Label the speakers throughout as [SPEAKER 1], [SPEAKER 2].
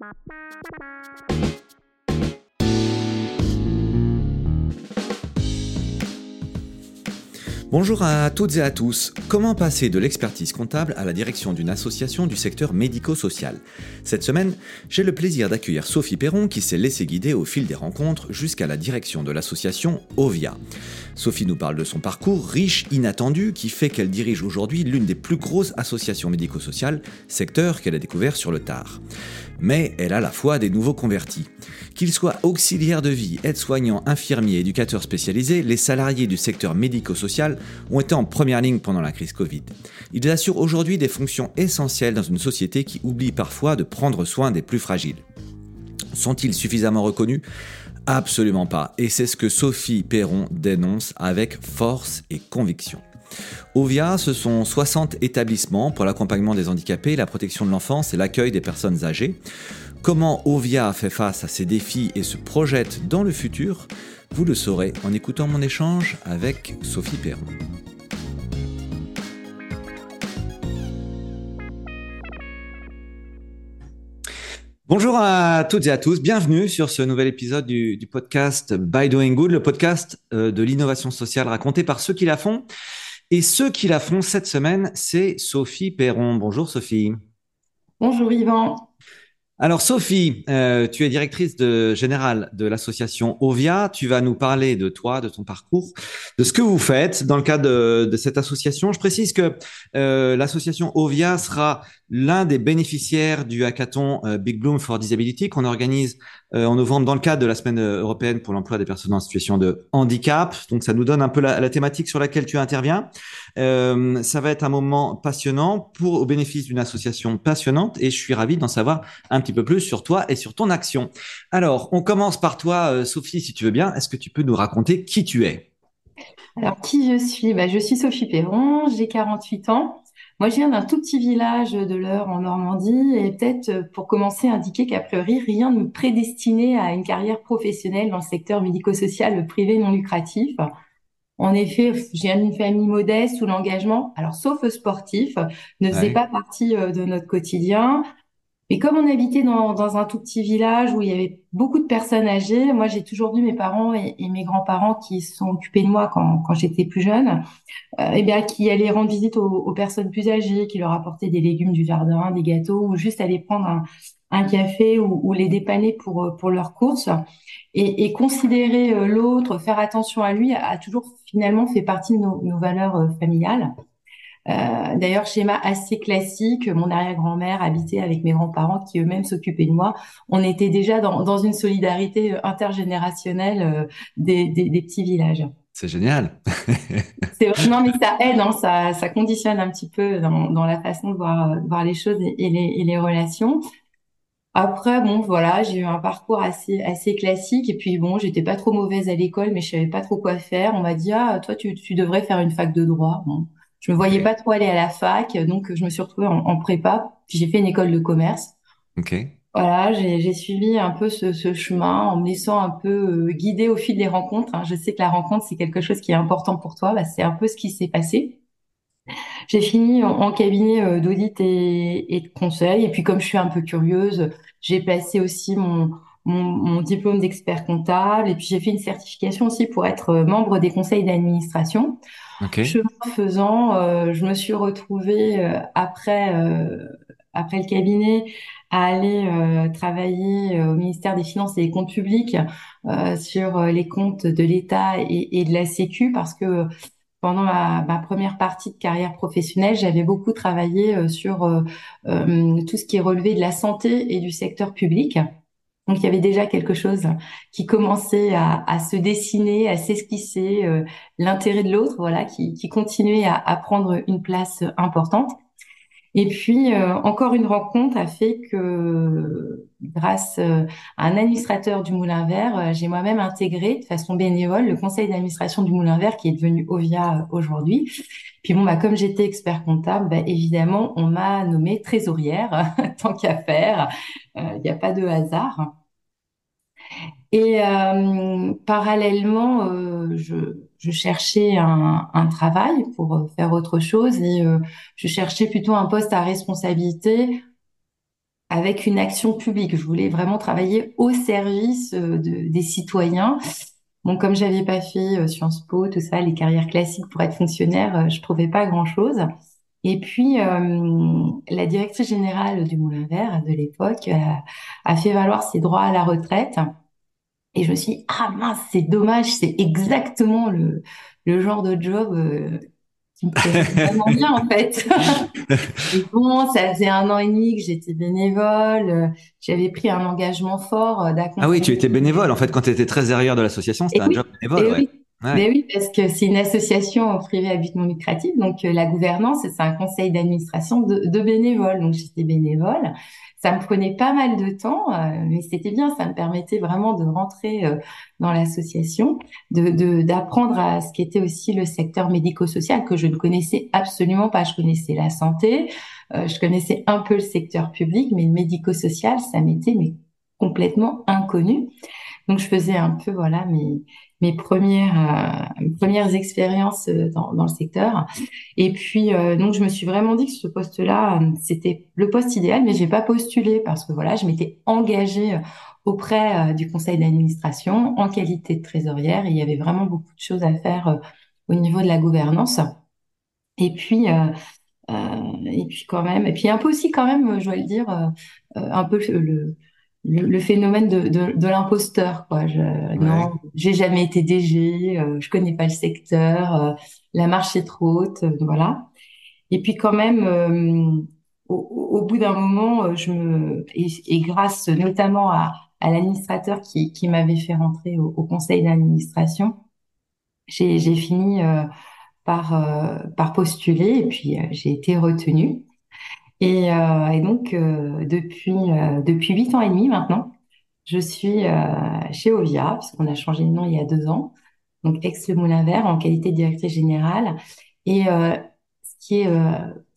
[SPEAKER 1] Bop, bop, bop, bop. Bonjour à toutes et à tous. Comment passer de l'expertise comptable à la direction d'une association du secteur médico-social? Cette semaine, j'ai le plaisir d'accueillir Sophie Perron qui s'est laissée guider au fil des rencontres jusqu'à la direction de l'association Ovia. Sophie nous parle de son parcours riche, inattendu, qui fait qu'elle dirige aujourd'hui l'une des plus grosses associations médico-sociales, secteur qu'elle a découvert sur le tard. Mais elle a la foi des nouveaux convertis. Qu'ils soient auxiliaires de vie, aides-soignants, infirmiers, éducateurs spécialisés, les salariés du secteur médico-social ont été en première ligne pendant la crise Covid. Ils assurent aujourd'hui des fonctions essentielles dans une société qui oublie parfois de prendre soin des plus fragiles. Sont-ils suffisamment reconnus? Absolument pas. Et c'est ce que Sophie Perron dénonce avec force et conviction. OVIA, ce sont 60 établissements pour l'accompagnement des handicapés, la protection de l'enfance et l'accueil des personnes âgées. Comment Ovia fait face à ces défis et se projette dans le futur Vous le saurez en écoutant mon échange avec Sophie Perron. Bonjour à toutes et à tous, bienvenue sur ce nouvel épisode du, podcast By Doing Good, le podcast euh, de l'innovation sociale raconté par ceux qui la font. Et ceux qui la font cette semaine, c'est Sophie Perron. Bonjour Sophie.
[SPEAKER 2] Bonjour Yvan.
[SPEAKER 1] Alors Sophie, euh, tu es directrice générale de l'association Ovia. Tu vas nous parler de toi, de ton parcours, de ce que vous faites dans le cadre de, cette association. Je précise que euh, l'association Ovia sera l'un des bénéficiaires du hackathon euh, Big Bloom for Disability qu'on organise euh, en novembre dans le cadre de la semaine euh, européenne pour l'emploi des personnes en situation de handicap. Donc ça nous donne un peu la, thématique sur laquelle tu interviens. Ça va être un moment passionnant pour au bénéfice d'une association passionnante et je suis ravi d'en savoir un petit peu plus sur toi et sur ton action. Alors, on commence par toi, Sophie, si tu veux bien. Est-ce que tu peux nous raconter qui tu es?
[SPEAKER 2] Alors, qui je suis? Bah, Je suis Sophie Perron, j'ai 48 ans. Moi, je viens d'un tout petit village de l'Eure en Normandie et peut-être euh, pour commencer, indiquer qu'a priori, rien ne me prédestinait à une carrière professionnelle dans le secteur médico-social privé non lucratif. En effet, je viens d'une famille modeste où l'engagement, alors sauf sportif, ne faisait pas partie euh, de notre quotidien. Et comme on habitait dans, dans, un tout petit village où il y avait beaucoup de personnes âgées, moi j'ai toujours vu mes parents et, mes grands-parents qui se sont occupés de moi quand, quand j'étais plus jeune, euh, et bien qui allaient rendre visite aux, personnes plus âgées, qui leur apportaient des légumes, du jardin, des gâteaux, ou juste aller prendre un, un café ou, ou, les dépanner pour euh, pour leurs courses. Et, et considérer euh, l'autre, faire attention à lui, a, toujours finalement fait partie de nos, nos valeurs euh, familiales. Euh, D'ailleurs, schéma assez classique. Mon arrière-grand-mère habitait avec mes grands-parents qui eux-mêmes s'occupaient de moi. On était déjà dans, dans une solidarité euh, intergénérationnelle euh, des, des, des, petits villages.
[SPEAKER 1] C'est génial.
[SPEAKER 2] non, mais ça aide, hein, ça, ça conditionne un petit peu dans, dans la façon de voir, de voir les choses et, et, les, et les relations. Après, bon, voilà, j'ai eu un parcours assez assez classique et puis bon, j'étais pas trop mauvaise à l'école, mais je savais pas trop quoi faire. On m'a dit ah, toi, tu, tu devrais faire une fac de droit. Bon, je me voyais pas trop aller à la fac, donc je me suis retrouvée en, prépa. Puis j'ai fait une école de commerce.
[SPEAKER 1] Ok.
[SPEAKER 2] Voilà, j'ai suivi un peu ce, ce, chemin en me laissant un peu euh, guider au fil des rencontres. Hein. Je sais que la rencontre, c'est quelque chose qui est important pour toi. Bah, c'est un peu ce qui s'est passé. J'ai fini en, cabinet euh, d'audit et, et, de conseil. Et puis comme je suis un peu curieuse, j'ai passé aussi mon, mon, mon diplôme d'expert comptable. Et puis j'ai fait une certification aussi pour être euh, membre des conseils d'administration. Okay. Chemin faisant, euh, je me suis retrouvée euh, après euh, après le cabinet à aller travailler au ministère des Finances et des Comptes Publics sur les comptes de l'État et, et, de la Sécu parce que pendant ma, ma, première partie de carrière professionnelle, j'avais beaucoup travaillé sur tout ce qui est relevé de la santé et du secteur public. Donc il y avait déjà quelque chose qui commençait à, à se dessiner, à s'esquisser, euh, l'intérêt de l'autre, voilà, qui, qui continuait à, à, prendre une place importante. Et puis euh, encore une rencontre a fait que, grâce euh, à un administrateur du Moulin Vert, j'ai moi-même intégré de façon bénévole le conseil d'administration du Moulin Vert, qui est devenu Ovia aujourd'hui. Puis bon, bah comme j'étais expert comptable, bah, évidemment, on m'a nommée trésorière, tant qu'à faire. Il n'y a pas de hasard. Et euh, parallèlement, euh, je, je, cherchais un, un, travail pour faire autre chose et euh, je cherchais plutôt un poste à responsabilité avec une action publique. Je voulais vraiment travailler au service des citoyens. Bon, comme j'avais pas fait Sciences Po, tout ça, les carrières classiques pour être fonctionnaire, je trouvais pas grand-chose. Et puis, euh, la directrice générale du Moulin Vert de l'époque a fait valoir ses droits à la retraite. Et je me suis dit, ah mince, c'est dommage, c'est exactement le, le genre de job euh, qui me plaît vraiment bien en fait. et bon, ça faisait un an et demi que j'étais bénévole, j'avais pris un engagement fort d'accompagner.
[SPEAKER 1] Ah oui, tu étais bénévole en fait quand tu étais trésorière de l'association, c'était un job bénévole.
[SPEAKER 2] Oui. Mais oui, parce que c'est une association privée à but non lucratif, donc euh, la gouvernance, c'est un conseil d'administration de, de, bénévoles. Donc j'étais bénévole. Ça me prenait pas mal de temps, euh, mais c'était bien. Ça me permettait vraiment de rentrer euh, dans l'association, de d'apprendre à ce qu'était aussi le secteur médico-social que je ne connaissais absolument pas. Je connaissais la santé, je connaissais un peu le secteur public, mais le médico-social, ça m'était mais complètement inconnu. Donc je faisais un peu voilà mes mes premières euh, premières expériences euh, dans, le secteur. Et puis euh, donc je me suis vraiment dit que ce poste-là c'était le poste idéal, mais j'ai pas postulé parce que voilà je m'étais engagée auprès du conseil d'administration en qualité de trésorière. Il y avait vraiment beaucoup de choses à faire au niveau de la gouvernance. Et puis et puis quand même et puis un peu aussi quand même je dois le dire un peu le le, phénomène de, de, de l'imposteur quoi. Je non j'ai jamais été DG euh, je connais pas le secteur euh, la marche est trop haute euh, voilà. Et puis quand même euh, au, au, bout d'un moment je me et, grâce notamment à, à l'administrateur qui, qui m'avait fait rentrer au, au conseil d'administration j'ai j'ai fini par par postuler et puis j'ai été retenue et, euh, et donc, euh, depuis euh, depuis huit ans et demi maintenant, je suis chez Ovia, puisqu'on a changé de nom il y a deux ans, donc ex Le Moulin Vert, en qualité de directrice générale. Et ce qui est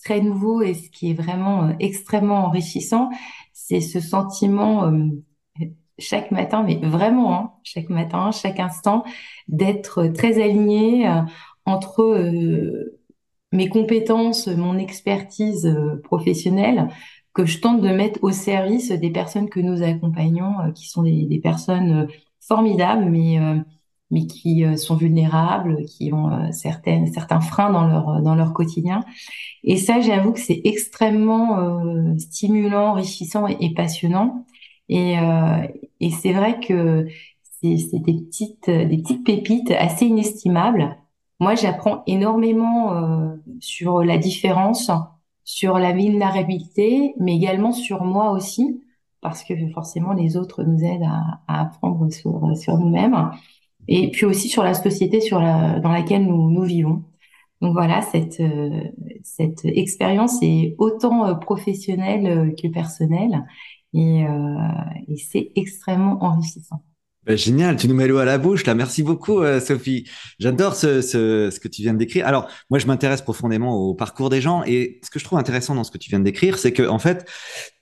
[SPEAKER 2] très nouveau et ce qui est vraiment extrêmement enrichissant, c'est ce sentiment chaque matin, mais vraiment, hein, chaque matin, chaque instant, d'être très aligné entre mes compétences, mon expertise euh, professionnelle que je tente de mettre au service des personnes que nous accompagnons, euh, qui sont des, personnes euh, formidables, mais mais qui sont vulnérables, qui ont certaines certains freins dans leur dans leur quotidien. Et ça, j'avoue que c'est extrêmement stimulant, enrichissant et passionnant. Et, et c'est vrai que c'est des petites des petites pépites assez inestimables moi, j'apprends énormément euh, sur la différence, sur la vulnérabilité, mais également sur moi aussi, parce que forcément les autres nous aident à, à apprendre sur, sur nous-mêmes, et puis aussi sur la société sur la, dans laquelle nous, nous vivons. Donc voilà, cette, euh, cette expérience est autant euh, professionnelle que personnelle, et, et c'est extrêmement enrichissant.
[SPEAKER 1] Ben, génial, tu nous mets l'eau à la bouche là. Merci beaucoup, euh, Sophie. J'adore ce, ce, ce, que tu viens de décrire. Alors, moi, je m'intéresse profondément au parcours des gens et ce que je trouve intéressant dans ce que tu viens de décrire, c'est que en fait,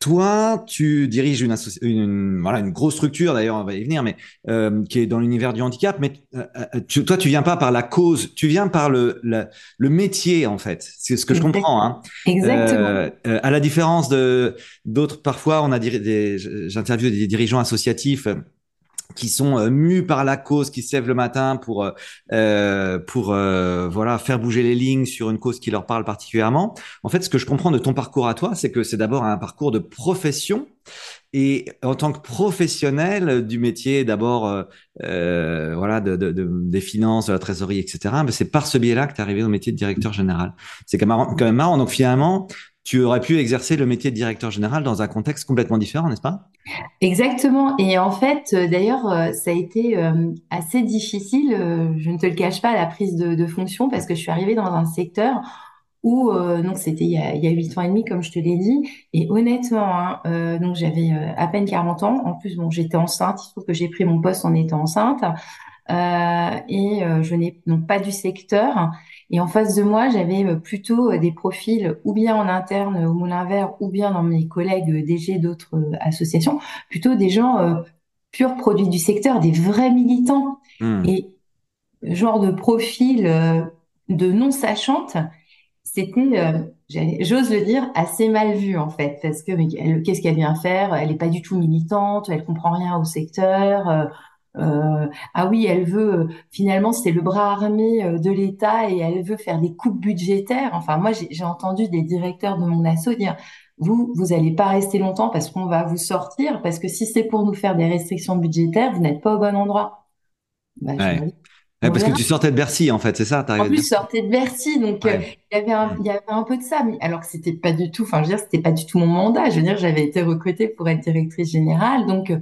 [SPEAKER 1] toi, tu diriges une, une voilà une grosse structure. D'ailleurs, on va y venir, mais euh, qui est dans l'univers du handicap. Mais euh, euh, tu, toi, tu viens pas par la cause, tu viens par le le métier en fait. C'est ce que je comprends. Hein.
[SPEAKER 2] Exactement.
[SPEAKER 1] à la différence de d'autres, parfois, on a des, j'interviewe des dirigeants associatifs qui sont euh, mus par la cause, qui se lèvent le matin pour euh, euh pour euh, voilà faire bouger les lignes sur une cause qui leur parle particulièrement. En fait, ce que je comprends de ton parcours à toi, c'est que c'est d'abord un parcours de profession et en tant que professionnel du métier, d'abord euh, voilà de, de, de, des finances, de la trésorerie, etc. Mais c'est par ce biais-là que tu es arrivé au métier de directeur général. C'est quand même marrant. Donc finalement, tu aurais pu exercer le métier de directeur général dans un contexte complètement différent, n'est-ce pas?
[SPEAKER 2] Exactement. Et en fait, euh, d'ailleurs, euh, ça a été euh, assez difficile, je ne te le cache pas, la prise de, fonction, parce que je suis arrivée dans un secteur où, donc c'était il y a huit ans et demi, comme je te l'ai dit, et honnêtement, hein, donc j'avais à peine 40 ans. En plus, bon, j'étais enceinte. Il trouve que j'ai pris mon poste en étant enceinte. et je n'ai donc pas du secteur. Et en face de moi, j'avais euh, plutôt euh, des profils ou bien en interne au Moulin Vert ou bien dans mes collègues DG d'autres euh, associations, plutôt des gens purs produits du secteur, des vrais militants. Hmm. Et genre de profil de non sachante, c'était, euh, j'ose le dire, assez mal vu en fait, parce que qu'est-ce qu'elle vient faire? Elle n'est pas du tout militante, elle comprend rien au secteur. Euh, euh, ah oui, elle veut finalement c'est le bras armé de l'État et elle veut faire des coupes budgétaires. Enfin, moi j'ai entendu des directeurs de mon asso dire vous, vous allez pas rester longtemps parce qu'on va vous sortir, parce que si c'est pour nous faire des restrictions budgétaires, vous n'êtes pas au bon endroit.
[SPEAKER 1] Bah, parce que tu sortais de Bercy, en fait, c'est ça
[SPEAKER 2] En plus, je sortais de Bercy, donc euh, il y avait un, il y avait un peu de ça, mais alors que c'était pas du tout, enfin, je veux dire, c'était pas du tout mon mandat. Je veux dire, j'avais été recrutée pour être directrice générale, donc euh,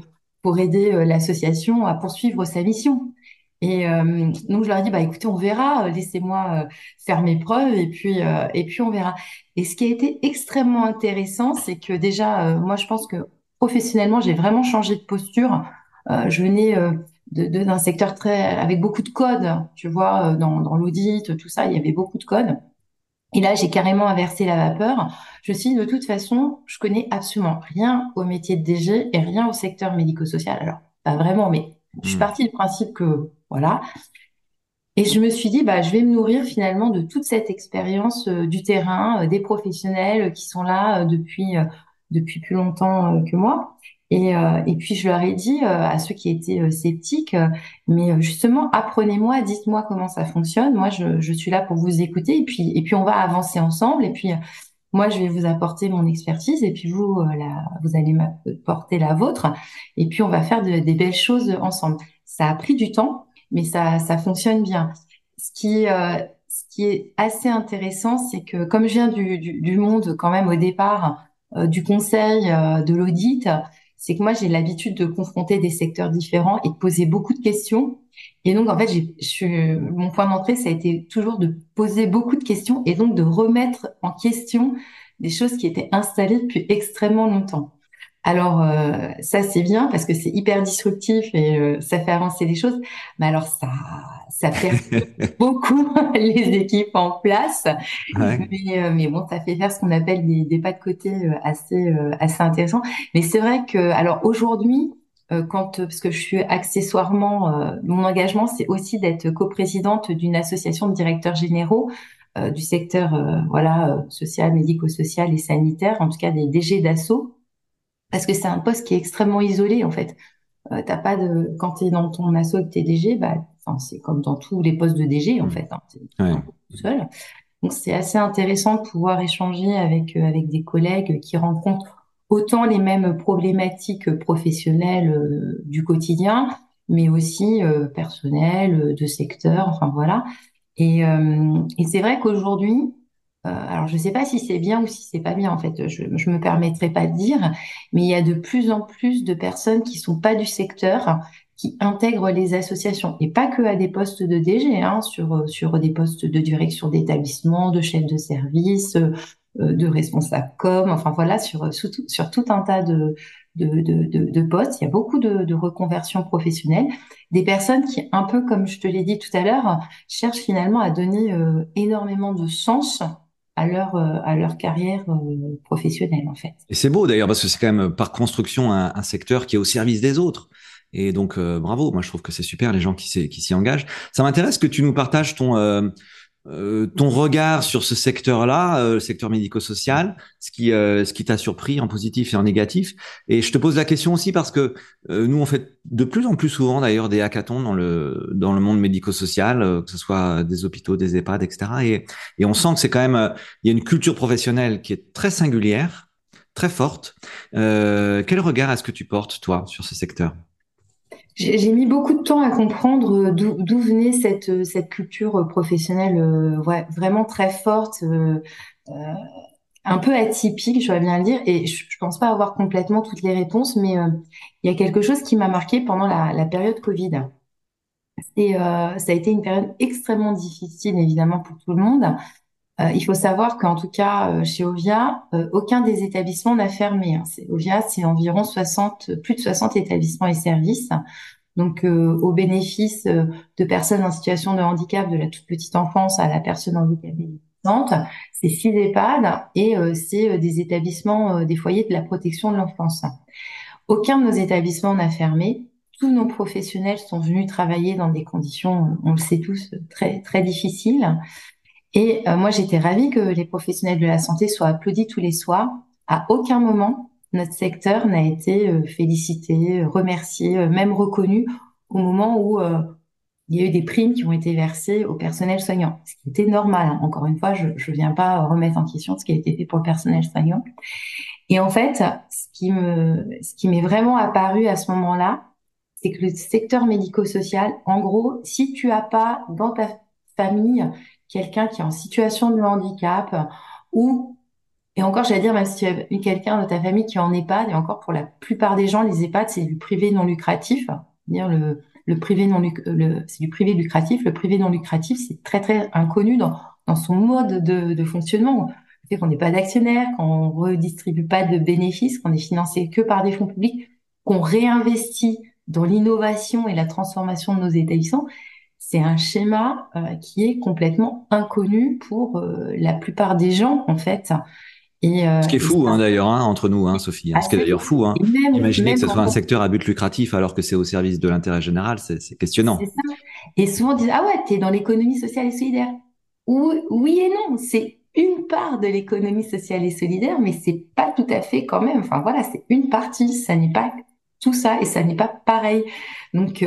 [SPEAKER 2] pour aider euh, l'association à poursuivre sa mission. Et donc je leur ai dit, bah écoutez, on verra, laissez-moi faire mes preuves et puis et puis on verra. Et ce qui a été extrêmement intéressant, c'est que déjà, moi, je pense que professionnellement, j'ai vraiment changé de posture. je venais d'un secteur très avec beaucoup de codes, tu vois, euh, dans, dans l'audit, tout ça, il y avait beaucoup de codes. Et là, j'ai carrément inversé la vapeur. Je suis de toute façon, je connais absolument rien au métier de DG et rien au secteur médico-social. Alors, pas vraiment, mais je suis hmm. partie du principe que voilà. Et je me suis dit, bah, je vais me nourrir finalement de toute cette expérience euh, du terrain, euh, des professionnels qui sont là depuis depuis plus longtemps que moi. Et, euh, et puis je leur ai dit euh, à ceux qui étaient euh, sceptiques, mais justement apprenez-moi, dites-moi comment ça fonctionne. Moi, je, je, suis là pour vous écouter et puis et puis on va avancer ensemble. Et puis moi, je vais vous apporter mon expertise et puis vous, la, vous allez m'apporter la vôtre. Et puis on va faire de, des belles choses ensemble. Ça a pris du temps, mais ça ça fonctionne bien. Ce qui ce qui est assez intéressant, c'est que comme je viens du, du, du monde quand même au départ du conseil, de l'audit, c'est que moi j'ai l'habitude de confronter des secteurs différents et de poser beaucoup de questions. Et donc en fait, j'ai, mon point d'entrée, ça a été toujours de poser beaucoup de questions et donc de remettre en question des choses qui étaient installées depuis extrêmement longtemps. Alors euh, ça c'est bien parce que c'est hyper disruptif et euh, ça fait avancer les choses. Mais alors ça ça perd beaucoup les équipes en place. Mais, euh, mais, bon, ça fait faire ce qu'on appelle des, des, pas de côté assez assez intéressants. Mais c'est vrai que alors aujourd'hui quand parce que je suis accessoirement mon engagement c'est aussi d'être coprésidente d'une association de directeurs généraux du secteur voilà social médico-social et sanitaire en tout cas des DG d'assaut parce que c'est un poste qui est extrêmement isolé en fait. Euh, t'as pas de quand tu es dans ton asso que t'es DG, bah, c'est comme dans tous les postes de DG en mmh. fait, hein, tout seul. Donc c'est assez intéressant de pouvoir échanger avec euh, avec des collègues qui rencontrent autant les mêmes problématiques professionnelles euh, du quotidien, mais aussi euh, personnelles, de secteur, enfin voilà. Et, et c'est vrai qu'aujourd'hui, alors, je ne sais pas si c'est bien ou si c'est pas bien, en fait. Je ne me permettrai pas de dire, mais il y a de plus en plus de personnes qui sont pas du secteur qui intègrent les associations et pas que à des postes de DG, hein, sur sur des postes de direction d'établissement, de chef de service, euh, de responsable com, enfin voilà, sur sur tout, sur tout un tas de de, de, de, postes. Il y a beaucoup de, de reconversions professionnelles. Des personnes qui, un peu comme je te l'ai dit tout à l'heure, cherchent finalement à donner euh, énormément de sens à leur euh, à leur carrière euh, professionnelle en fait.
[SPEAKER 1] Et c'est beau d'ailleurs parce que c'est quand même par construction un, un, secteur qui est au service des autres. Et donc euh, bravo, moi je trouve que c'est super les gens qui s'y engagent. Ça m'intéresse que tu nous partages ton euh, ton regard sur ce secteur-là, euh, le secteur médico-social, ce qui, euh, ce qui t'a surpris en positif et en négatif. Et je te pose la question aussi parce que nous, on fait de plus en plus souvent d'ailleurs des hackathons dans le dans le monde médico-social, que ce soit des hôpitaux, des EHPAD, etc. Et, et on sent que c'est quand même, il y a une culture professionnelle qui est très singulière, très forte. quel regard est-ce que tu portes toi sur ce secteur?
[SPEAKER 2] J'ai mis beaucoup de temps à comprendre d'où venait cette, cette culture professionnelle euh, ouais, vraiment très forte, euh, euh, un peu atypique, je vais bien le dire. Et je, je pense pas avoir complètement toutes les réponses, mais euh, il y a quelque chose qui m'a marqué pendant la, la période Covid. Et ça a été une période extrêmement difficile, évidemment, pour tout le monde. Euh, il faut savoir qu'en tout cas, euh, chez Ovia, euh, aucun des établissements n'a fermé. Hein. Ovia, c'est environ 60, plus de 60 établissements et services. Donc, au bénéfice de personnes en situation de handicap, de la toute petite enfance à la personne handicapée c'est six EHPAD et c'est des établissements, des foyers de la protection de l'enfance. Aucun de nos établissements n'a fermé. Tous nos professionnels sont venus travailler dans des conditions, on le sait tous, très très difficiles. Et moi, j'étais ravie que les professionnels de la santé soient applaudis tous les soirs. À aucun moment, notre secteur n'a été félicité, remercié, même reconnu au moment où il y a eu des primes qui ont été versées au personnel soignant, ce qui était normal. Encore une fois, je ne viens pas remettre en question ce qui a été fait pour le personnel soignant. Et en fait, ce qui me, m'est vraiment apparu à ce moment-là, c'est que le secteur médico-social, en gros, si tu as pas dans ta famille quelqu'un qui est en situation de handicap ou et encore, j'allais dire, même si tu as eu quelqu'un de ta famille qui en EHPAD, et encore pour la plupart des gens, les EHPAD, c'est du privé non lucratif, le, privé non c'est du privé lucratif. Le privé non lucratif, c'est très très inconnu dans, dans son mode de, de fonctionnement. C'est qu'on n'est pas d'actionnaire, qu'on redistribue pas de bénéfices, qu'on est financé que par des fonds publics, qu'on réinvestit dans l'innovation et la transformation de nos établissements. C'est un schéma euh, qui est complètement inconnu pour euh, la plupart des gens en fait.
[SPEAKER 1] Euh, ce qui est fou hein, d'ailleurs hein, entre nous, hein, Sophie. Ce qui est d'ailleurs fou. Hein. Imaginez que ce soit un secteur à but lucratif alors que c'est au service de l'intérêt général, c'est questionnant. Ça.
[SPEAKER 2] Et souvent on dit ah ouais, t'es dans l'économie sociale et solidaire. Ou, oui et non, c'est une part de l'économie sociale et solidaire, mais c'est pas tout à fait quand même. Enfin voilà, c'est une partie. Ça n'est pas tout ça et ça n'est pas pareil. Donc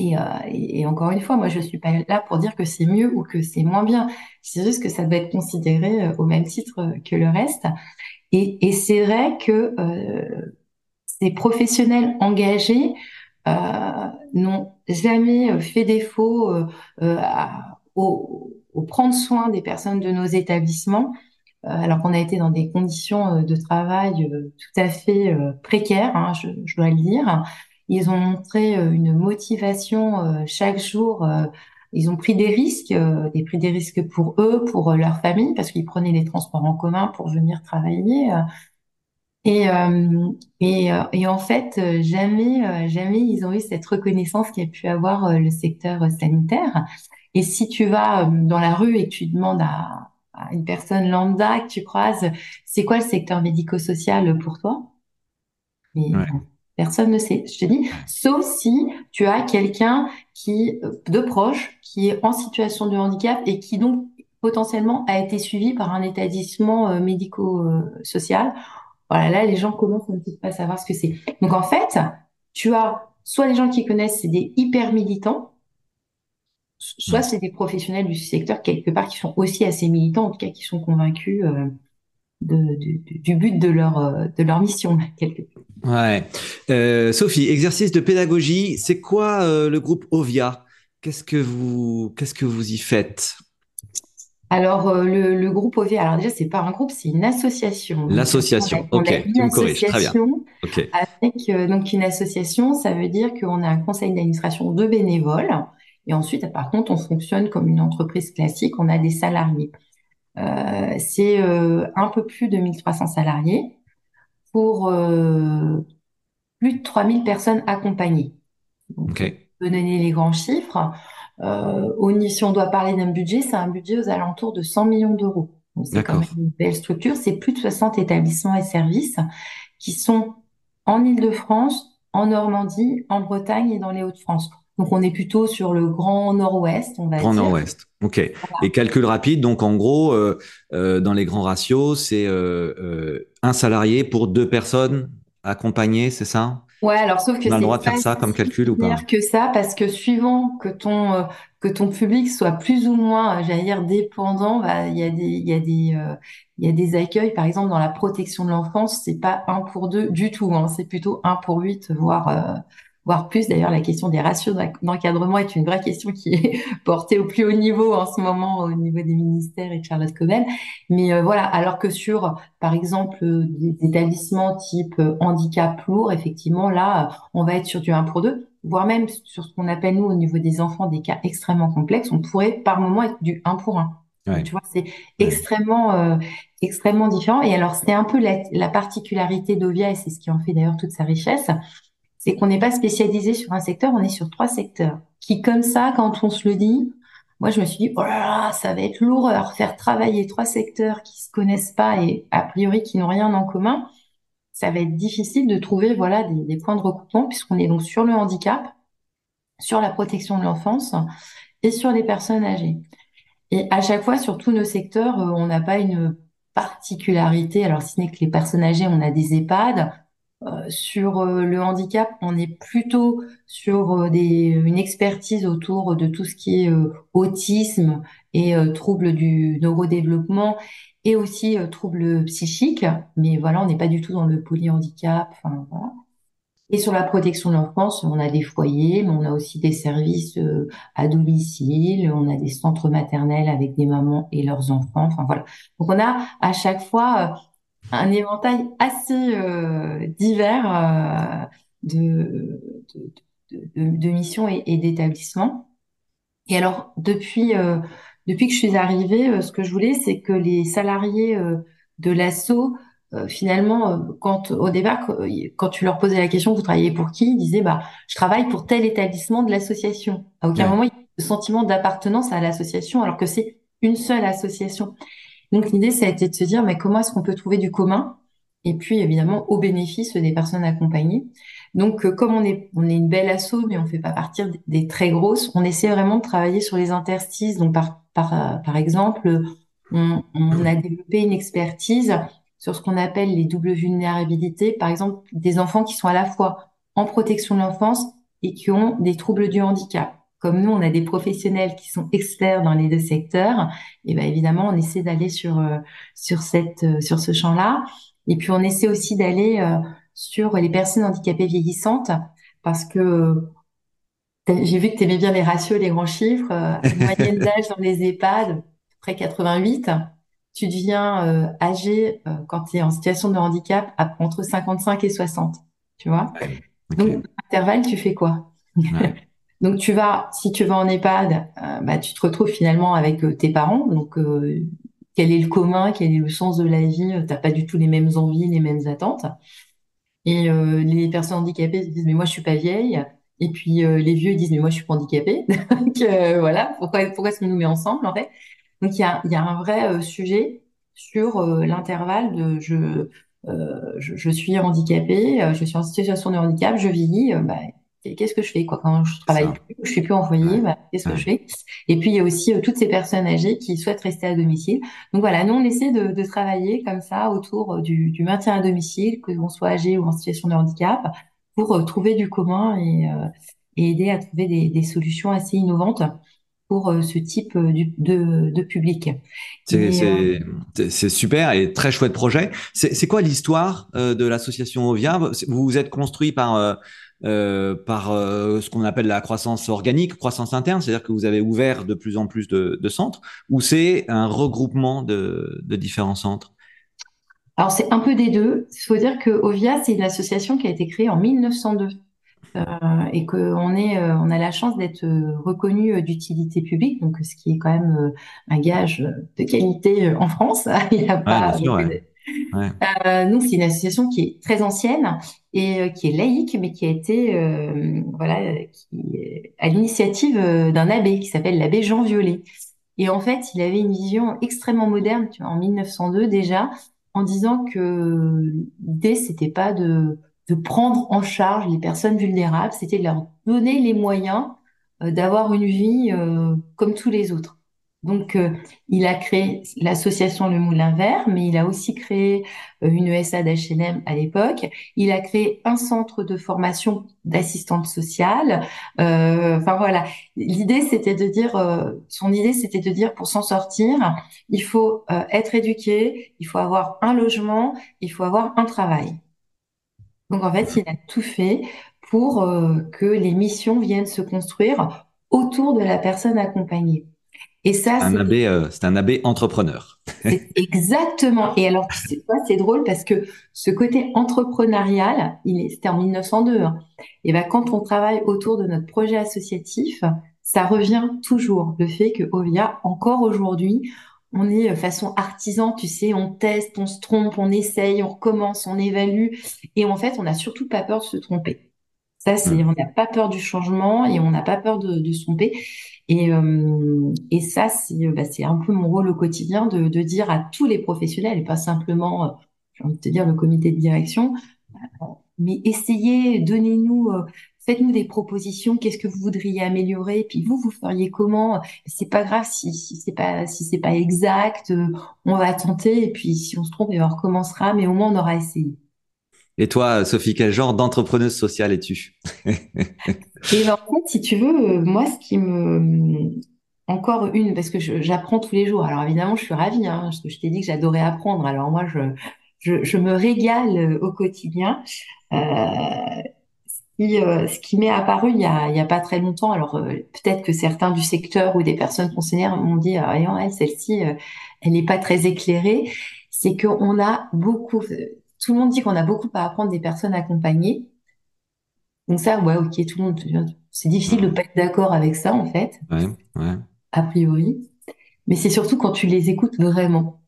[SPEAKER 2] euh, euh, et, et, encore une fois, moi, je suis pas là pour dire que c'est mieux ou que c'est moins bien. C'est juste que ça doit être considéré euh, au même titre que le reste. Et, et c'est vrai que euh, ces professionnels engagés euh, n'ont jamais fait défaut euh, au, au, prendre soin des personnes de nos établissements, alors qu'on a été dans des conditions de travail tout à fait précaires, hein, je, je, dois le dire. Ils ont montré euh, une motivation euh, chaque jour. Euh, ils ont pris des risques, des pris des risques pour eux, pour leur famille, parce qu'ils prenaient les transports en commun pour venir travailler. Et, et, et, en fait, jamais, jamais ils ont eu cette reconnaissance qu'a pu avoir le secteur sanitaire. Et si tu vas dans la rue et que tu demandes à, à une personne lambda que tu croises, c'est quoi le secteur médico-social pour toi?
[SPEAKER 1] Ouais.
[SPEAKER 2] Personne ne sait, je te dis, sauf si tu as quelqu'un qui euh, de proche qui est en situation de handicap et qui donc potentiellement a été suivi par un établissement euh, médico-social. Voilà, là les gens commencent un petit peu à savoir ce que c'est. Donc en fait, tu as soit les gens qui connaissent, c'est des hyper militants, soit c'est des professionnels du secteur quelque part qui sont aussi assez militants, en tout cas qui sont convaincus euh, de, du, du, but de leur, euh, de leur mission. Quelque
[SPEAKER 1] ouais. Euh, Sophie, exercice de pédagogie, c'est quoi euh, le groupe Ovia? Qu'est-ce que vous qu'est-ce que vous y faites?
[SPEAKER 2] Alors euh, le, le, groupe Ovia, alors déjà c'est pas un groupe, c'est une association.
[SPEAKER 1] L'association, ok, tu me corriges, très bien.
[SPEAKER 2] Okay. Avec donc une association, ça veut dire qu'on a un conseil d'administration de bénévoles et ensuite par contre on fonctionne comme une entreprise classique, on a des salariés. Euh, c'est euh, un peu plus de 1300 salariés pour euh, plus de 3000 personnes accompagnées.
[SPEAKER 1] Donc, okay.
[SPEAKER 2] Je peux donner les grands chiffres. Euh, si on doit parler d'un budget, c'est un budget aux alentours de 100 millions d'euros. C'est quand même une belle structure. C'est plus de 60 établissements et services qui sont en Île-de-France, en Normandie, en Bretagne et dans les Hauts-de-France. Donc on est plutôt sur le grand nord-ouest, on va
[SPEAKER 1] grand
[SPEAKER 2] dire.
[SPEAKER 1] nord-ouest. Ok. Voilà. Et calcul rapide, donc en gros, euh, euh, dans les grands ratios, c'est euh, un salarié pour deux personnes accompagnées, c'est ça?
[SPEAKER 2] Ouais, alors sauf que
[SPEAKER 1] on a le droit de faire ça comme calcul ou pas?
[SPEAKER 2] que ça, parce que suivant que ton que ton public soit plus ou moins, j'allais dire dépendant, bah il y a des il y a des il y a des accueils, par exemple dans la protection de l'enfance, c'est pas un pour deux du tout, hein, c'est plutôt un pour huit, voire voire plus. D'ailleurs, la question des ratios d'encadrement est une vraie question qui est portée au plus haut niveau en ce moment au niveau des ministères et de Charlotte Cobel. Mais euh, voilà, alors que sur, par exemple, euh, des établissements type euh, handicap lourd, effectivement, là, on va être sur du 1 pour 2, voire même sur ce qu'on appelle, nous, au niveau des enfants, des cas extrêmement complexes, on pourrait par moment être du 1 pour 1.
[SPEAKER 1] Ouais.
[SPEAKER 2] Tu vois, c'est ouais. extrêmement, euh, extrêmement différent. Et alors, c'est un peu la, la particularité d'Ovia, et c'est ce qui en fait d'ailleurs toute sa richesse, c'est qu'on n'est pas spécialisé sur un secteur, on est sur trois secteurs. Qui comme ça, quand on se le dit, moi je me suis dit oh là là, ça va être l'horreur, faire travailler trois secteurs qui se connaissent pas et a priori qui n'ont rien en commun, ça va être difficile de trouver voilà des, des points de recoupement puisqu'on est donc sur le handicap, sur la protection de l'enfance et sur les personnes âgées. Et à chaque fois, sur tous nos secteurs, on n'a pas une particularité. Alors, si ce n'est que les personnes âgées, on a des EHPAD. Euh, sur euh, le handicap, on est plutôt sur euh, une expertise autour de tout ce qui est autisme et troubles du neurodéveloppement et aussi troubles psychiques. Mais voilà, on n'est pas du tout dans le polyhandicap. Et sur la protection de l'enfance, on a des foyers, mais on a aussi des services à domicile, on a des centres maternels avec des mamans et leurs enfants. Enfin voilà. Donc on a à chaque fois un éventail assez euh, divers euh, de, de, de, de, missions et, et d'établissements. Et alors, depuis, euh, depuis que je suis arrivée, ce que je voulais, c'est que les salariés de l'assaut, finalement, quand au départ, quand tu leur posais la question, vous travaillez pour qui Ils disaient, bah, je travaille pour tel établissement de l'association. À aucun moment, il y a le sentiment d'appartenance à l'association, alors que c'est une seule association. Donc l'idée, ça a été de se dire, mais comment est-ce qu'on peut trouver du commun Et puis évidemment au bénéfice des personnes accompagnées? Donc euh, comme on est on est une belle asso, mais on fait pas partie des très grosses, on essaie vraiment de travailler sur les interstices. Donc par par par exemple, on a développé une expertise sur ce qu'on appelle les doubles vulnérabilités, par exemple des enfants qui sont à la fois en protection de l'enfance et qui ont des troubles du handicap comme nous, on a des professionnels qui sont experts dans les deux secteurs, et ben évidemment, on essaie d'aller sur euh, sur cette euh, sur ce champ-là. Et puis on essaie aussi d'aller euh, sur les personnes handicapées vieillissantes, parce que j'ai vu que tu aimais bien les ratios, les grands chiffres. moyenne d'âge dans les EHPAD, près 88. Tu deviens âgé quand tu es en situation de handicap entre 55 et 60. Tu vois Donc, intervalle, tu fais quoi? Donc tu vas, si tu vas en EHPAD, euh, bah, tu te retrouves finalement avec euh, tes parents. Donc euh, quel est le commun, quel est le sens de la vie T'as pas du tout les mêmes envies, les mêmes attentes. Et les personnes handicapées se disent mais moi je suis pas vieille. Et puis les vieux disent mais moi je suis pas handicapé. Donc voilà, pourquoi pourquoi est-ce qu'on nous met ensemble en fait? Donc il y a, y a un vrai sujet sur l'intervalle de je, je, je suis handicapé, je suis en situation de handicap, je vieillis. Bah, qu'est-ce que je fais quoi quand je travaille plus, je suis plus employée, bah, qu'est-ce que je fais? Et puis il y a aussi euh, toutes ces personnes âgées qui souhaitent rester à domicile. Donc voilà, nous on essaie de, de travailler comme ça autour euh, du, du, maintien à domicile, que l'on soit âgé ou en situation de handicap, pour euh, trouver du commun et, et, aider à trouver des, des, solutions assez innovantes pour ce type de, de public.
[SPEAKER 1] C'est super et très chouette projet. C'est quoi l'histoire de l'association Ovia Vous vous êtes construit par euh, par euh, ce qu'on appelle la croissance organique, croissance interne, c'est-à-dire que vous avez ouvert de plus en plus de, de centres, ou c'est un regroupement de, de différents centres?
[SPEAKER 2] Alors c'est un peu des deux. Il faut dire que Ovia, c'est une association qui a été créée en 1902. Euh, et qu'on est, euh, on a la chance d'être reconnu d'utilité publique, donc ce qui est quand même un gage de qualité en France. Il y a pas, Ouais. Euh, c'est une association qui est très ancienne et euh, qui est laïque, mais qui a été euh, voilà à l'initiative d'un abbé qui s'appelle l'abbé Jean Violet. Et en fait, il avait une vision extrêmement moderne, en 1902 déjà, en disant que l'idée c'était pas de prendre en charge les personnes vulnérables, c'était de leur donner les moyens d'avoir une vie comme tous les autres. Donc, euh, il a créé l'association Le Moulin Vert, mais il a aussi créé euh, une ESA d'H&M à l'époque. Il a créé un centre de formation d'assistante sociale. Euh, enfin voilà, l'idée c'était de dire, son idée c'était de dire pour s'en sortir, il faut être éduqué, il faut avoir un logement, il faut avoir un travail. Donc en fait, il a tout fait pour que les missions viennent se construire autour de la personne accompagnée.
[SPEAKER 1] Et ça, un abbé, euh, c'est un abbé entrepreneur.
[SPEAKER 2] exactement. Et alors, c'est drôle parce que ce côté entrepreneurial, il c'était en 1902. Hein. Et ben, quand on travaille autour de notre projet associatif, ça revient toujours. Le fait que Ovia, encore aujourd'hui, on est euh, façon artisan, tu sais, on teste, on se trompe, on essaye, on recommence, on évalue. Et en fait, on n'a surtout pas peur de se tromper. Ça, c'est, mmh. on n'a pas peur du changement et on n'a pas peur de, de se tromper. Et, euh, et ça, c'est bah, un peu mon rôle au quotidien de, de, dire à tous les professionnels, et pas simplement, euh, j'ai envie de te dire, le comité de direction, euh, mais essayez, donnez-nous, faites-nous des propositions. Qu'est-ce que vous voudriez améliorer Puis vous, vous feriez comment? C'est pas grave si, si c'est pas si c'est pas exact. on va tenter et puis si on se trompe, on recommencera. Mais au moins, on aura essayé.
[SPEAKER 1] Et toi, Sophie, quel genre d'entrepreneuse sociale es-tu?
[SPEAKER 2] Et en fait, si tu veux, moi, ce qui me encore une, parce que j'apprends tous les jours. Alors évidemment, je suis ravie, hein, parce que je t'ai dit que j'adorais apprendre. Alors moi, je, je, me régale euh, au quotidien. Euh, euh, ce qui m'est apparu il y a, pas très longtemps, alors euh, peut-être que certains du secteur ou des personnes concernées m'ont dit, ah, elle, celle-ci, elle n'est pas très éclairée, c'est qu'on a beaucoup, tout le monde dit qu'on a beaucoup à apprendre des personnes accompagnées. Donc ça, ouais, ok, tout le monde, c'est difficile de pas être d'accord avec ça en fait.
[SPEAKER 1] Ouais, ouais
[SPEAKER 2] a priori, mais c'est surtout quand tu les écoutes vraiment.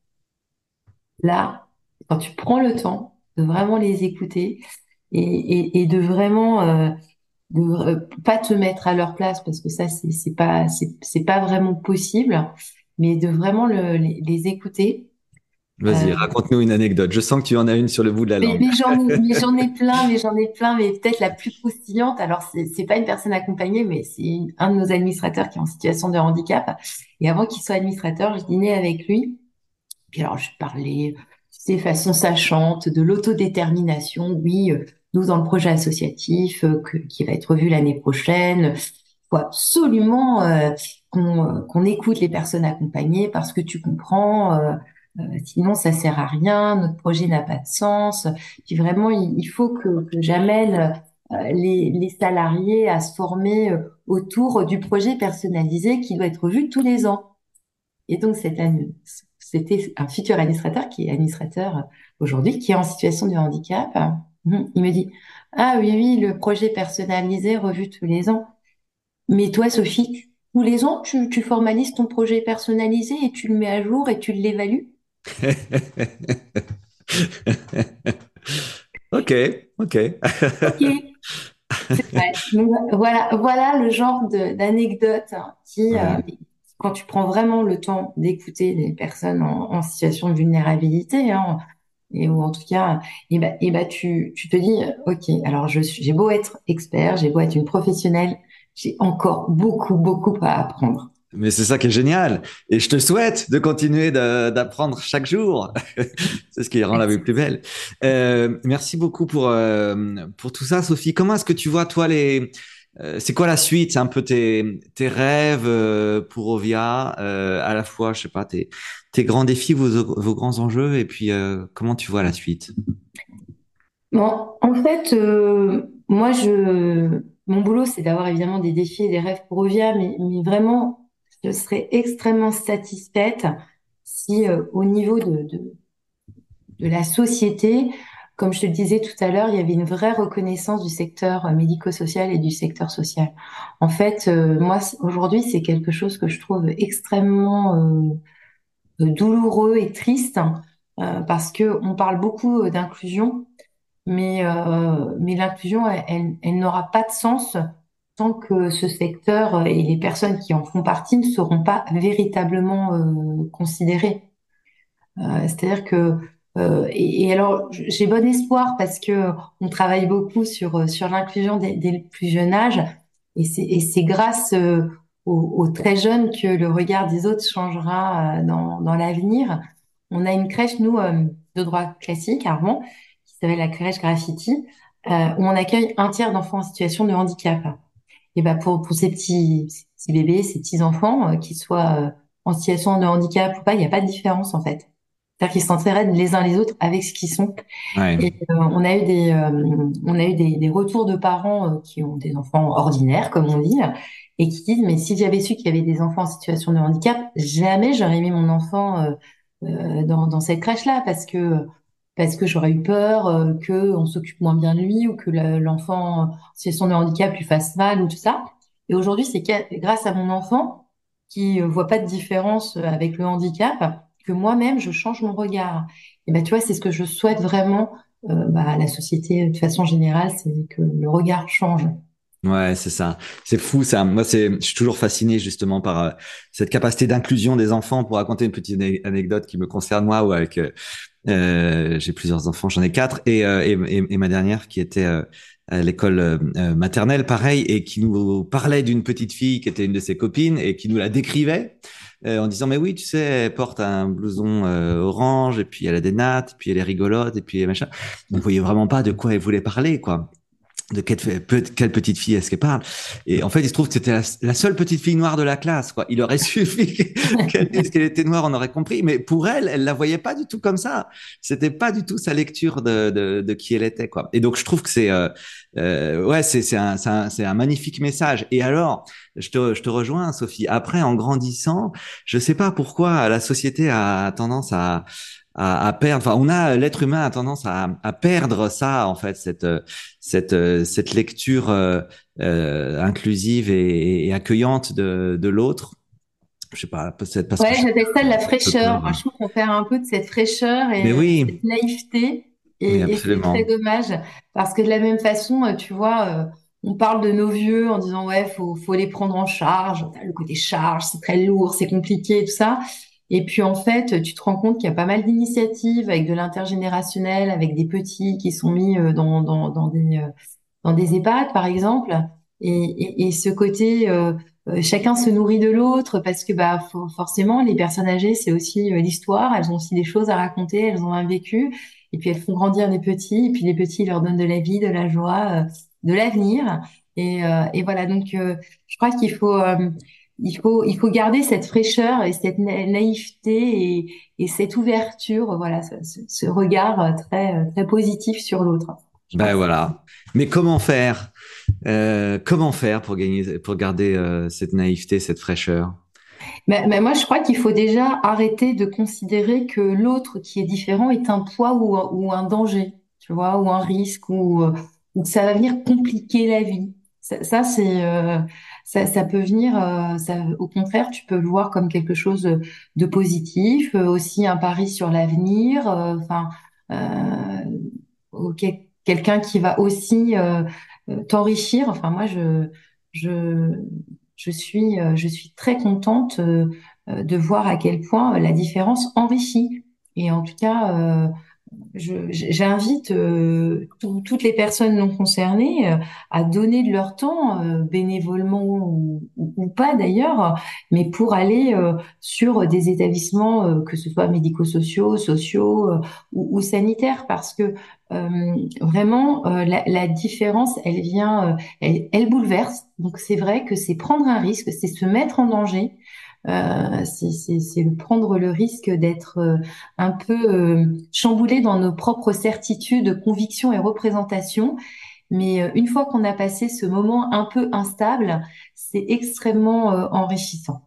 [SPEAKER 2] Là, quand tu prends le temps de vraiment les écouter et, de vraiment euh, de euh, pas te mettre à leur place parce que ça c'est pas c'est pas vraiment possible, mais de vraiment les écouter
[SPEAKER 1] Vas-y, euh, raconte-nous une anecdote. Je sens que tu en as une sur le bout de la langue.
[SPEAKER 2] Mais, j'en ai, plein, mais j'en ai plein, mais peut-être la plus croustillante. Alors, c'est pas une personne accompagnée, mais c'est un de nos administrateurs qui est en situation de handicap. Et avant qu'il soit administrateur, je dînais avec lui. Puis alors, je parlais, de façon sachante, de l'autodétermination. Oui, euh, nous, dans le projet associatif, euh, qui va être revu l'année prochaine, faut absolument qu'on écoute les personnes accompagnées parce que tu comprends euh, sinon, ça sert à rien. Notre projet n'a pas de sens. Puis vraiment, il, faut que, que j'amène euh, les, les, salariés à se former euh, autour du projet personnalisé qui doit être vu tous les ans. Et donc, c'était un futur administrateur qui est administrateur aujourd'hui, qui est en situation de handicap. Hum, il me dit, ah oui, oui, le projet personnalisé revu tous les ans. Mais toi, Sophie, tous les ans, tu, tu formalises ton projet personnalisé et tu le mets à jour et tu l'évalues
[SPEAKER 1] ok, ok.
[SPEAKER 2] voilà, voilà le genre d'anecdote qui, euh, quand tu prends vraiment le temps d'écouter les personnes en, situation de vulnérabilité, hein, et ou en tout cas, et bah, et bah tu, tu te dis, ok, alors je j'ai beau être expert, j'ai beau être une professionnelle, j'ai encore beaucoup, beaucoup à apprendre.
[SPEAKER 1] Mais c'est ça qui est génial. Et je te souhaite de continuer d'apprendre chaque jour. c'est ce qui rend la vie plus belle. Euh, merci beaucoup pour, euh, pour tout ça, Sophie. Comment est-ce que tu vois, toi, les... Euh, c'est quoi la suite C'est un peu tes, tes rêves pour Ovia, à la fois, je sais pas, tes, tes grands défis, vos, vos grands enjeux, et puis comment tu vois la suite?
[SPEAKER 2] Bon, en fait, moi, je, mon boulot, c'est d'avoir évidemment des défis et des rêves pour Ovia, mais, mais vraiment, je serais extrêmement satisfaite si euh, au niveau de, de, la société, comme je te le disais tout à l'heure, il y avait une vraie reconnaissance du secteur euh, médico-social et du secteur social. En fait, euh, moi, aujourd'hui, c'est quelque chose que je trouve extrêmement douloureux et triste parce que on parle beaucoup d'inclusion, mais, mais l'inclusion, elle n'aura pas de sens tant que ce secteur et les personnes qui en font partie ne seront pas véritablement euh, considérées. Euh, c'est-à-dire que euh, et, alors j'ai bon espoir parce que on travaille beaucoup sur sur l'inclusion dès, le plus jeune âge et c'est grâce aux, très jeunes que le regard des autres changera dans dans l'avenir. On a une crèche nous de droit classique à qui s'appelle la crèche Graffiti où on accueille un tiers d'enfants en situation de handicap et ben pour, pour ces petits, petits bébés, ces petits enfants, euh, qu'ils soient euh, en situation de handicap ou pas, il n'y a pas de différence en fait. C'est-à-dire qu'ils s'entraident les uns les autres avec ce qu'ils sont. Ouais. Et euh, on a eu des, on a eu des, des, retours de parents qui ont des enfants ordinaires, comme on dit, et qui disent mais si j'avais su qu'il y avait des enfants en situation de handicap, jamais j'aurais mis mon enfant dans, dans cette crèche-là, parce que parce que j'aurais eu peur euh, que on s'occupe moins bien de lui ou que l'enfant, si son handicap lui fasse mal ou tout ça. Et aujourd'hui, c'est grâce à mon enfant qui euh, voit pas de différence euh, avec le handicap que moi-même je change mon regard. Et ben tu vois, c'est ce que je souhaite vraiment euh, bah, à la société de façon générale, c'est que le regard change.
[SPEAKER 1] Ouais, c'est ça. C'est fou ça. Moi, c'est, je suis toujours fasciné justement par cette capacité d'inclusion des enfants. Pour raconter une petite anecdote qui me concerne moi, ou avec, j'ai plusieurs enfants, j'en ai quatre, et, et, et, ma dernière qui était à l'école maternelle, pareil, et qui nous parlait d'une petite fille qui était une de ses copines et qui nous la décrivait. en disant mais oui tu sais elle porte un blouson orange et puis elle a des nattes et puis elle est rigolote et puis machin on voyait vraiment pas de quoi elle voulait parler quoi de quelle, quelle, petite fille est-ce qu'elle parle Et en fait, il se trouve que c'était la, seule petite fille noire de la classe. Quoi. Il aurait suffi qu'elle dise qu'elle était noire, on aurait compris. Mais pour elle, elle la voyait pas du tout comme ça. C'était pas du tout sa lecture de, de, de, qui elle était. Quoi. Et donc, je trouve que c'est euh, euh, ouais, c'est c'est un, un, un magnifique message. Et alors, je te, je te rejoins, Sophie. Après, en grandissant, je sais pas pourquoi la société a tendance à à, à, perdre. Enfin, on a l'être humain a tendance à, à, perdre ça en fait, cette cette cette lecture euh, euh inclusive et, et, accueillante de, de l'autre. Je sais pas, peut-être parce
[SPEAKER 2] ouais, j'appelle ça de la fraîcheur. Moi, je trouve qu'on perd un peu de cette fraîcheur et de cette naïveté. Et, et c'est très dommage parce que de la même façon, euh, tu vois, euh, on parle de nos vieux en disant ouais, faut faut les prendre en charge. Le côté charge, c'est très lourd, c'est compliqué, tout ça. Et puis en fait, tu te rends compte qu'il y a pas mal d'initiatives avec de l'intergénérationnel, avec des petits qui sont mis euh, dans, dans, dans des euh, dans des EHPAD par exemple. Et, et, et ce côté, euh, chacun se nourrit de l'autre parce que bah forcément les personnes âgées c'est aussi l'histoire, elles ont aussi des choses à raconter, elles ont un vécu. Et puis elles font grandir les petits, et puis les petits leur donnent de la vie, de la joie, de l'avenir. Et, et voilà, donc je crois qu'il faut il faut, il faut garder cette fraîcheur et cette naïveté et, et cette ouverture, voilà, ce, ce, regard très, très positif sur l'autre.
[SPEAKER 1] Ben voilà. Mais comment faire euh, Comment faire pour gagner, pour garder euh, cette naïveté, cette fraîcheur?
[SPEAKER 2] Mais, mais, moi, je crois qu'il faut déjà arrêter de considérer que l'autre qui est différent est un poids ou, ou un danger, tu vois, ou un risque, ou, ou que ça va venir compliquer la vie. Ça, ça c'est euh, ça, ça, peut venir. Euh, ça, au contraire, tu peux le voir comme quelque chose de positif, euh, aussi un pari sur l'avenir. Enfin, quelqu'un qui va aussi t'enrichir. Enfin, moi, je je je suis je suis très contente de voir à quel point la différence enrichit. Et en tout cas j'invite euh, toutes les personnes non concernées euh, à donner de leur temps, euh, bénévolement ou, ou, pas d'ailleurs, mais pour aller sur des établissements, que ce soit médico-sociaux, sociaux ou, ou, sanitaires, parce que vraiment la, la, différence, elle vient, elle, elle bouleverse. Donc c'est vrai que c'est prendre un risque, c'est se mettre en danger. Euh, c'est prendre le risque d'être euh, un peu euh, chamboulé dans nos propres certitudes, convictions et représentations. Mais une fois qu'on a passé ce moment un peu instable, c'est extrêmement enrichissant.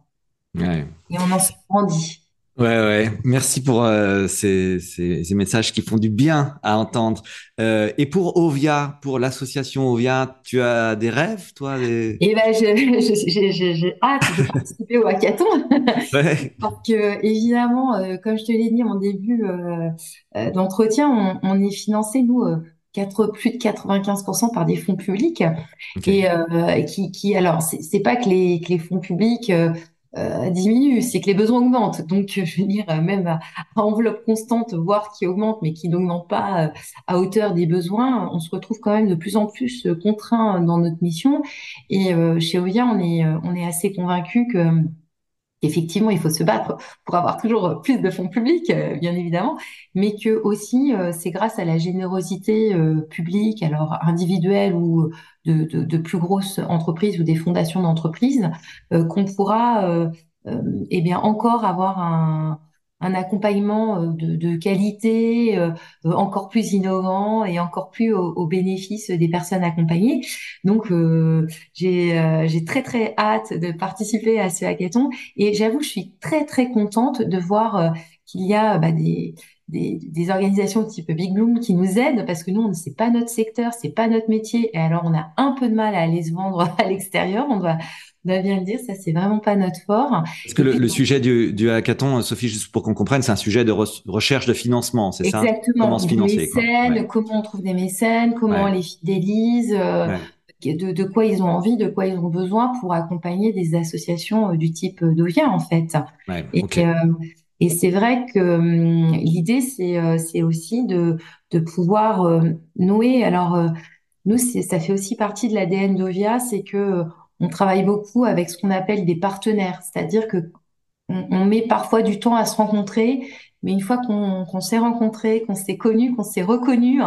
[SPEAKER 1] Ouais.
[SPEAKER 2] Et on en se grandit.
[SPEAKER 1] Ouais, ouais. Merci pour euh, ces, ces, ces, messages qui font du bien à entendre. Euh, et pour Ovia, pour l'association Ovia, tu as des rêves, toi des...
[SPEAKER 2] Eh ben, j'ai hâte de participer au hackathon. ouais. Parce que, évidemment, euh, comme je te l'ai dit en début euh, euh, d'entretien, on, on, est financé, nous, Quatre, plus de 95% par des fonds publics et euh, qui, qui alors c'est pas que les, que les fonds publics euh, diminue, c'est que les besoins augmentent. Donc, je veux dire, même à, enveloppe constante, voire qui augmente, mais qui n'augmente pas euh, à hauteur des besoins, on se retrouve quand même de plus en plus euh, contraint dans notre mission. Et chez OIA, on est, on est assez convaincu que effectivement, il faut se battre pour avoir toujours plus de fonds publics, bien évidemment, mais que aussi c'est grâce à la générosité publique, alors individuelle ou de, de, de, plus grosses entreprises ou des fondations d'entreprises, euh, qu'on pourra euh, euh, eh bien encore avoir un, un accompagnement de, de qualité encore plus innovant et encore plus au, bénéfice des personnes accompagnées. Donc j'ai très très hâte de participer à ce hackathon et j'avoue je suis très très contente de voir qu'il y a bah, des des, des, organisations type Big Bloom qui nous aident parce que nous, on ne sait pas notre secteur, c'est pas notre métier, et alors on a un peu de mal à aller se vendre à l'extérieur. Bien le dire, ça c'est vraiment pas notre fort.
[SPEAKER 1] Est-ce que le, sujet du, du, hackathon, Sophie, juste pour qu'on comprenne, c'est un sujet de recherche de financement, c'est ça?
[SPEAKER 2] Exactement. Comment se financer mécènes, Comment on trouve des mécènes Comment on les fidélise euh, de, de, quoi ils ont envie, de quoi ils ont besoin pour accompagner des associations euh, du type d'Ovia en fait.
[SPEAKER 1] et,
[SPEAKER 2] euh, et c'est vrai que hum, l'idée, c'est euh, aussi de, de pouvoir euh, nouer. Alors, euh, nous, ça fait aussi partie de l'ADN d'Ovia, c'est que on travaille beaucoup avec ce qu'on appelle des partenaires, c'est-à-dire que on, met parfois du temps à se rencontrer, mais une fois qu'on s'est rencontré, qu'on s'est connu, qu'on s'est reconnu,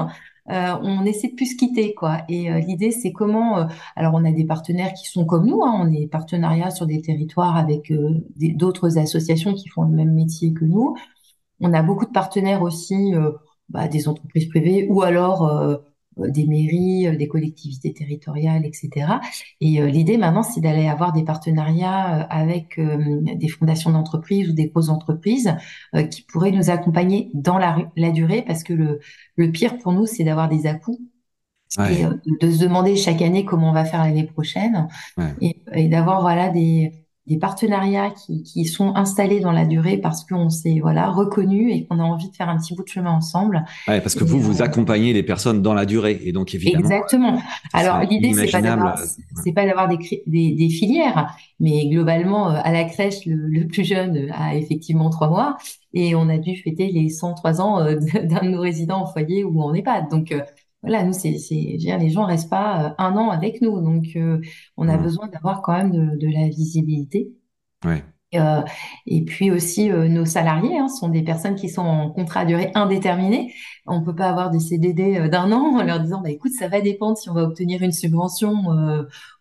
[SPEAKER 2] euh, on essaie de plus se quitter, quoi. Et euh, l'idée, c'est comment. Euh, alors, on a des partenaires qui sont comme nous. Hein, on est partenariat sur des territoires avec d'autres associations qui font le même métier que nous. On a beaucoup de partenaires aussi, bah, des entreprises privées ou alors des mairies, euh, des collectivités territoriales, etc. Et euh, l'idée maintenant, c'est d'aller avoir des partenariats avec des fondations d'entreprises ou des grosses entreprises qui pourraient nous accompagner dans la, la durée, parce que le, le pire pour nous, c'est d'avoir des à-coups. Et de se demander chaque année comment on va faire l'année prochaine et, et d'avoir voilà des, des partenariats qui, qui, sont installés dans la durée parce qu'on s'est voilà reconnu et qu'on a envie de faire un petit bout de chemin ensemble.
[SPEAKER 1] Ouais, parce que vous vous euh, accompagnez les personnes dans la durée et donc évidemment.
[SPEAKER 2] Exactement. Alors l'idée c'est pas d'avoir c'est pas d'avoir des, des, des, filières, mais globalement euh, à la crèche le, le, plus jeune a effectivement trois mois et on a dû fêter les 103 ans euh, d'un de nos résidents en foyer ou en EHPAD. Donc voilà, nous, c'est, les gens restent pas euh, un an avec nous, donc euh, on a mmh. besoin d'avoir quand même de, de la visibilité.
[SPEAKER 1] Ouais.
[SPEAKER 2] Euh, et puis aussi, euh, nos salariés hein, sont des personnes qui sont en contrat à durée indéterminée. On peut pas avoir des CDD d'un an en leur disant, bah, écoute, ça va dépendre si on va obtenir une subvention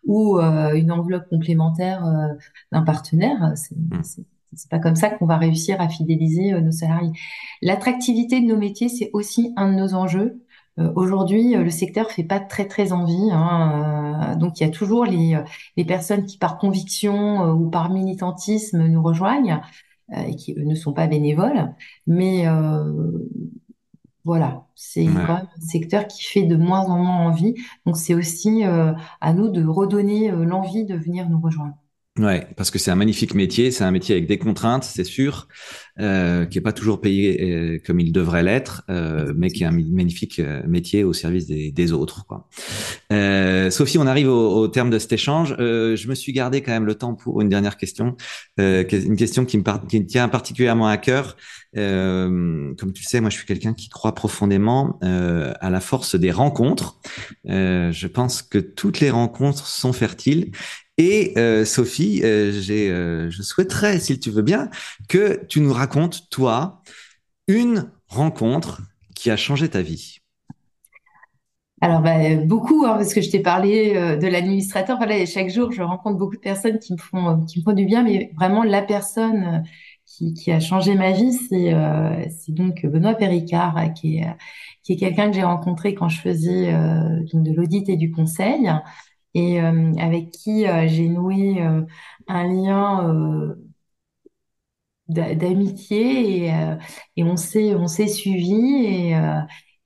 [SPEAKER 2] ou une enveloppe complémentaire d'un partenaire. C'est, mmh. c'est, c'est pas comme ça qu'on va réussir à fidéliser nos salariés. L'attractivité de nos métiers, c'est aussi un de nos enjeux. Euh, aujourd'hui, euh, le secteur fait pas très très envie. Hein, euh, donc il y a toujours les, les personnes qui par conviction ou par militantisme nous rejoignent et qui ne sont pas bénévoles. Mais voilà, c'est quand même un secteur qui fait de moins en moins envie. Donc c'est aussi à nous de redonner l'envie de venir nous rejoindre.
[SPEAKER 1] Ouais, parce que c'est un magnifique métier, c'est un métier avec des contraintes, c'est sûr, euh, qui est pas toujours payé euh, comme il devrait l'être, euh, mais qui est un magnifique euh, métier au service des, des autres. Quoi. Euh, Sophie, on arrive au, au, terme de cet échange. Euh, je me suis gardé quand même le temps pour une dernière question, une question qui me, qui me tient particulièrement à cœur. comme tu le sais, moi je suis quelqu'un qui croit profondément à la force des rencontres. je pense que toutes les rencontres sont fertiles et euh, Sophie, euh, euh, je souhaiterais, si tu veux bien, que tu nous racontes, toi, une rencontre qui a changé ta vie.
[SPEAKER 2] Alors bah, beaucoup, hein, parce que je t'ai parlé de l'administrateur. Chaque jour, je rencontre beaucoup de personnes qui me font, du bien, mais vraiment la personne qui, a changé ma vie, c'est, donc Benoît Péricard, qui est, qui est quelqu'un que j'ai rencontré quand je faisais de l'audit et du conseil et euh, avec qui euh, j'ai noué euh, un lien d'amitié et, on s'est on suivi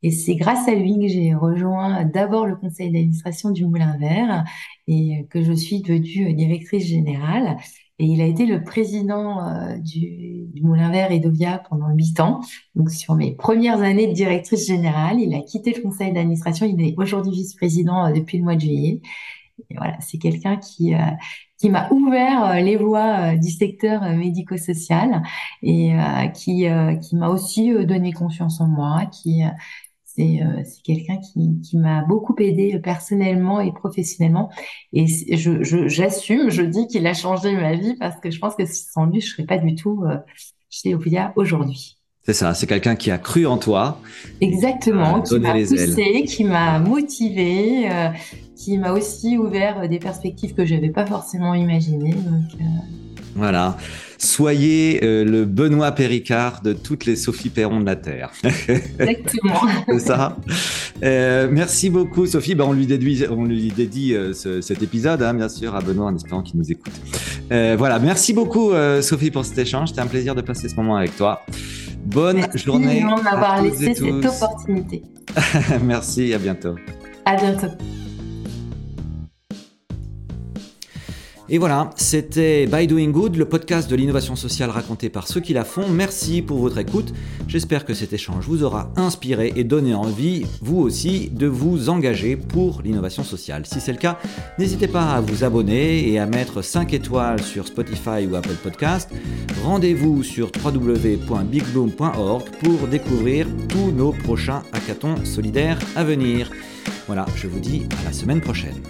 [SPEAKER 2] et c'est grâce à lui que j'ai rejoint d'abord le conseil d'administration du Moulin Vert et que je suis devenue directrice générale. Et il a été le président du, du, Moulin Vert et d'Ovia pendant huit ans. Donc sur mes premières années de directrice générale, il a quitté le conseil d'administration. Il est aujourd'hui vice-président depuis le mois de juillet voilà, c'est quelqu'un qui euh, qui m'a ouvert euh, les voies euh, du secteur médico-social et qui qui m'a aussi donné confiance en moi, qui c'est c'est quelqu'un qui, qui m'a beaucoup aidé personnellement et professionnellement et je j'assume je, dis qu'il a changé ma vie parce que je pense que sans lui je serais pas du tout chez Ophelia aujourd'hui.
[SPEAKER 1] C'est ça, c'est quelqu'un qui a cru en toi.
[SPEAKER 2] Exactement, qui m'a poussé, qui m'a motivé, qui m'a aussi ouvert des perspectives que je n'avais pas forcément imaginées. Euh,
[SPEAKER 1] voilà. Soyez euh, le Benoît Péricard de toutes les Sophie Perron de la Terre.
[SPEAKER 2] Exactement.
[SPEAKER 1] C'est ça. Euh, merci beaucoup, Sophie. Ben, on, lui on lui dédie cet épisode, hein, bien sûr, à Benoît, en espérant qu'il nous écoute. voilà. Merci beaucoup, Sophie, pour cet échange. C'était un plaisir de passer ce moment avec toi. Bonne
[SPEAKER 2] merci
[SPEAKER 1] journée.
[SPEAKER 2] Merci d'avoir laissé cette opportunité.
[SPEAKER 1] merci, à bientôt.
[SPEAKER 2] À bientôt.
[SPEAKER 1] Et voilà, c'était By Doing Good, le podcast de l'innovation sociale raconté par ceux qui la font. Merci pour votre écoute. J'espère que cet échange vous aura inspiré et donné envie, vous aussi, de vous engager pour l'innovation sociale. Si c'est le cas, n'hésitez pas à vous abonner et à mettre 5 étoiles sur Spotify ou Apple Podcast. Rendez-vous sur www.bigbloom.org pour découvrir tous nos prochains hackathons solidaires à venir. Voilà, je vous dis à la semaine prochaine.